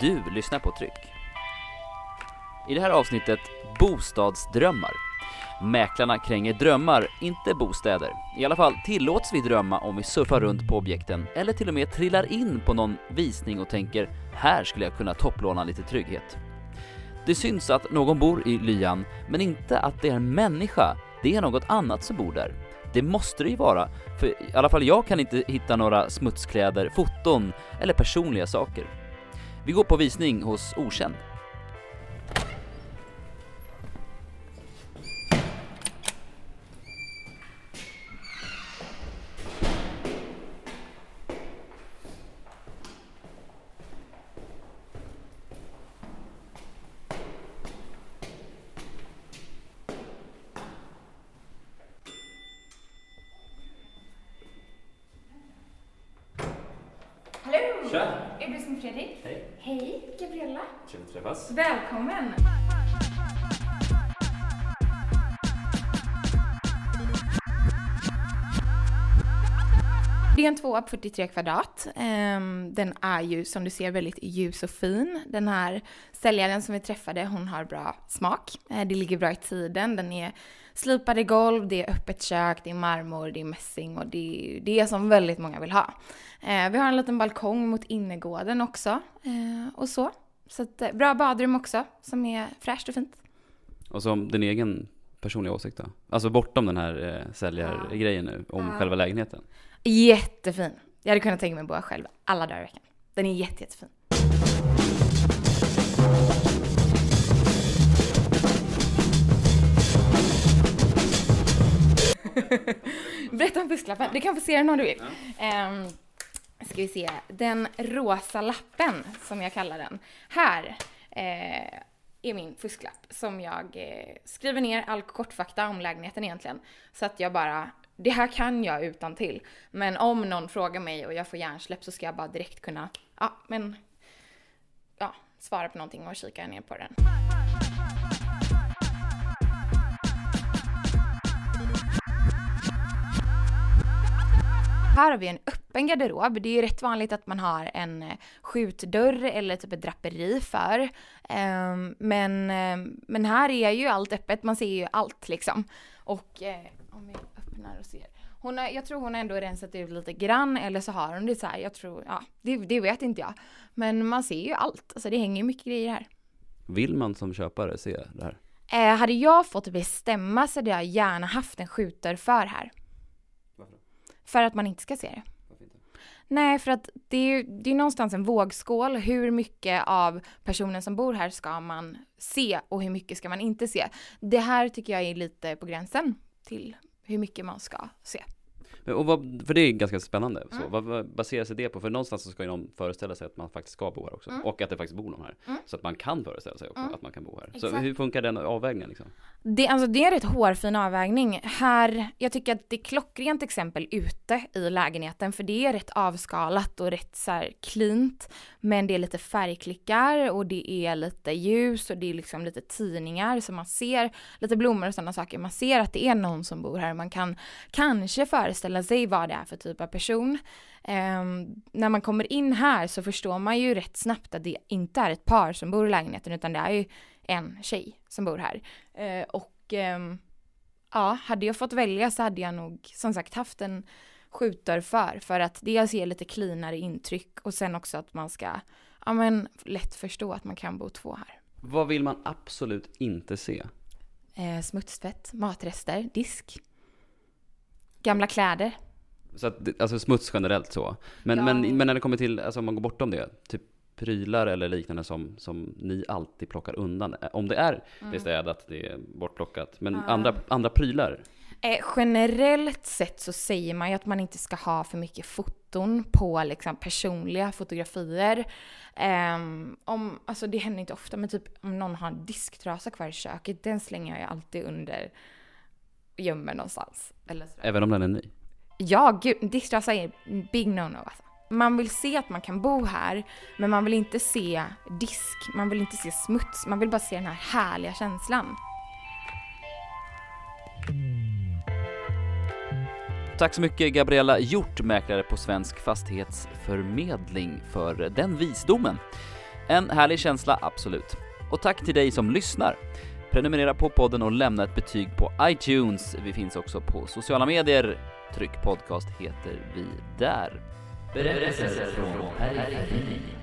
Du lyssnar på Tryck. I det här avsnittet Bostadsdrömmar. Mäklarna kränger drömmar, inte bostäder. I alla fall tillåts vi drömma om vi surfar runt på objekten eller till och med trillar in på någon visning och tänker här skulle jag kunna topplåna lite trygghet. Det syns att någon bor i lyan, men inte att det är en människa. Det är något annat som bor där. Det måste det ju vara, för i alla fall jag kan inte hitta några smutskläder, foton eller personliga saker. Vi går på visning hos Okänd. Är du som Fredrik? Hej. Hej, Gabriella. Kul att träffas. Välkommen! Det är en tvåa på 43 kvadrat. Ehm, den är ju som du ser väldigt ljus och fin. Den här säljaren som vi träffade, hon har bra smak. Eh, det ligger bra i tiden. Den är slipade golv, det är öppet kök, det är marmor, det är mässing och det är det som väldigt många vill ha. Eh, vi har en liten balkong mot innergården också eh, och så. Så att, bra badrum också som är fräscht och fint. Och så din egen personliga åsikt då? Alltså bortom den här eh, säljargrejen nu, om Ja. själva lägenheten. Jättefin. Jag hade kunnat tänka mig att bo själv alla dagar i veckan. Den är jätte, jättefin. Berätta om fusklappen. Du kan få se den om du vill. Ehm, ska vi se. Den rosa lappen, som jag kallar den. Här eh, är min fusklapp som jag eh, skriver ner all kortfakta om lägenheten egentligen. Så att jag bara, det här kan jag utan till. Men om någon frågar mig och jag får hjärnsläpp så ska jag bara direkt kunna, ja men, ja, svara på någonting och kika ner på den. Här har vi en öppen garderob. Det är ju rätt vanligt att man har en eh, skjutdörr eller typ ett draperi för. Ehm, men, ehm, men här är ju allt öppet, man ser ju allt liksom. Och eh, om vi öppnar och ser. Hon har, jag tror hon har ändå rensat ut lite grann eller så har hon det så här. Jag tror, ja, det, det vet inte jag. Men man ser ju allt, alltså det hänger mycket grejer här. Vill man som köpare se det här? Eh, hade jag fått bestämma så hade jag gärna haft en skjutdörr för här. Varför? För att man inte ska se det. Nej, för att det är ju det är någonstans en vågskål. Hur mycket av personen som bor här ska man se och hur mycket ska man inte se? Det här tycker jag är lite på gränsen till hur mycket man ska se. Men, och vad, för det är ganska spännande. Så, Mm. vad, vad baserar sig det på? För någonstans så ska ju någon föreställa sig att man faktiskt ska bo här också. Mm. Och att det faktiskt bor någon här. Mm. Så att man kan föreställa sig också Mm. att man kan bo här. Exakt. Så hur funkar den avvägningen liksom? Det, alltså det är en rätt hårfin avvägning. Här, jag tycker att det är klockrent exempel ute i lägenheten för det är rätt avskalat och rätt så här cleant. Men det är lite färgklickar och det är lite ljus och det är liksom lite tidningar så man ser lite blommor och sådana saker. Man ser att det är någon som bor här. Man kan kanske föreställa sig vad det är för typ av person. Um, när man kommer in här så förstår man ju rätt snabbt att det inte är ett par som bor i lägenheten utan det är ju en tjej som bor här. Eh, och ehm, ja, hade jag fått välja så hade jag nog som sagt haft en skjutdörr för. För att dels ge lite cleanare intryck och sen också att man ska ja, men, lätt förstå att man kan bo två här. Vad vill man absolut inte se? Eh, smutstvätt, matrester, disk. Gamla kläder. Så att, alltså smuts generellt så. Men, Ja. men, men när det kommer till, alltså om man går bortom det, typ prylar eller liknande som, som ni alltid plockar undan. Eh, Om det är, det är städat, det är bortplockat. Men Ja. andra, andra prylar, Eh, generellt sett så säger man ju att man inte ska ha för mycket foton på liksom, personliga fotografier. Ehm, om, alltså det händer inte ofta, men typ om någon har en disktrasa kvar i köket, den slänger jag ju alltid under gömmer någonstans. Eller även om den är ny. Ja, gud, disktrasa är en big no-no alltså. Man vill se att man kan bo här, men man vill inte se disk, man vill inte se smuts, man vill bara se den här härliga känslan. Tack så mycket Gabriella Hjort, mäklare på Svensk Fastighetsförmedling, för den visdomen. En härlig känsla, absolut. Och tack till dig som lyssnar. Prenumerera på podden och lämna ett betyg på iTunes. Vi finns också på sociala medier. Tryck podcast heter vi där. Berättelser från periferin.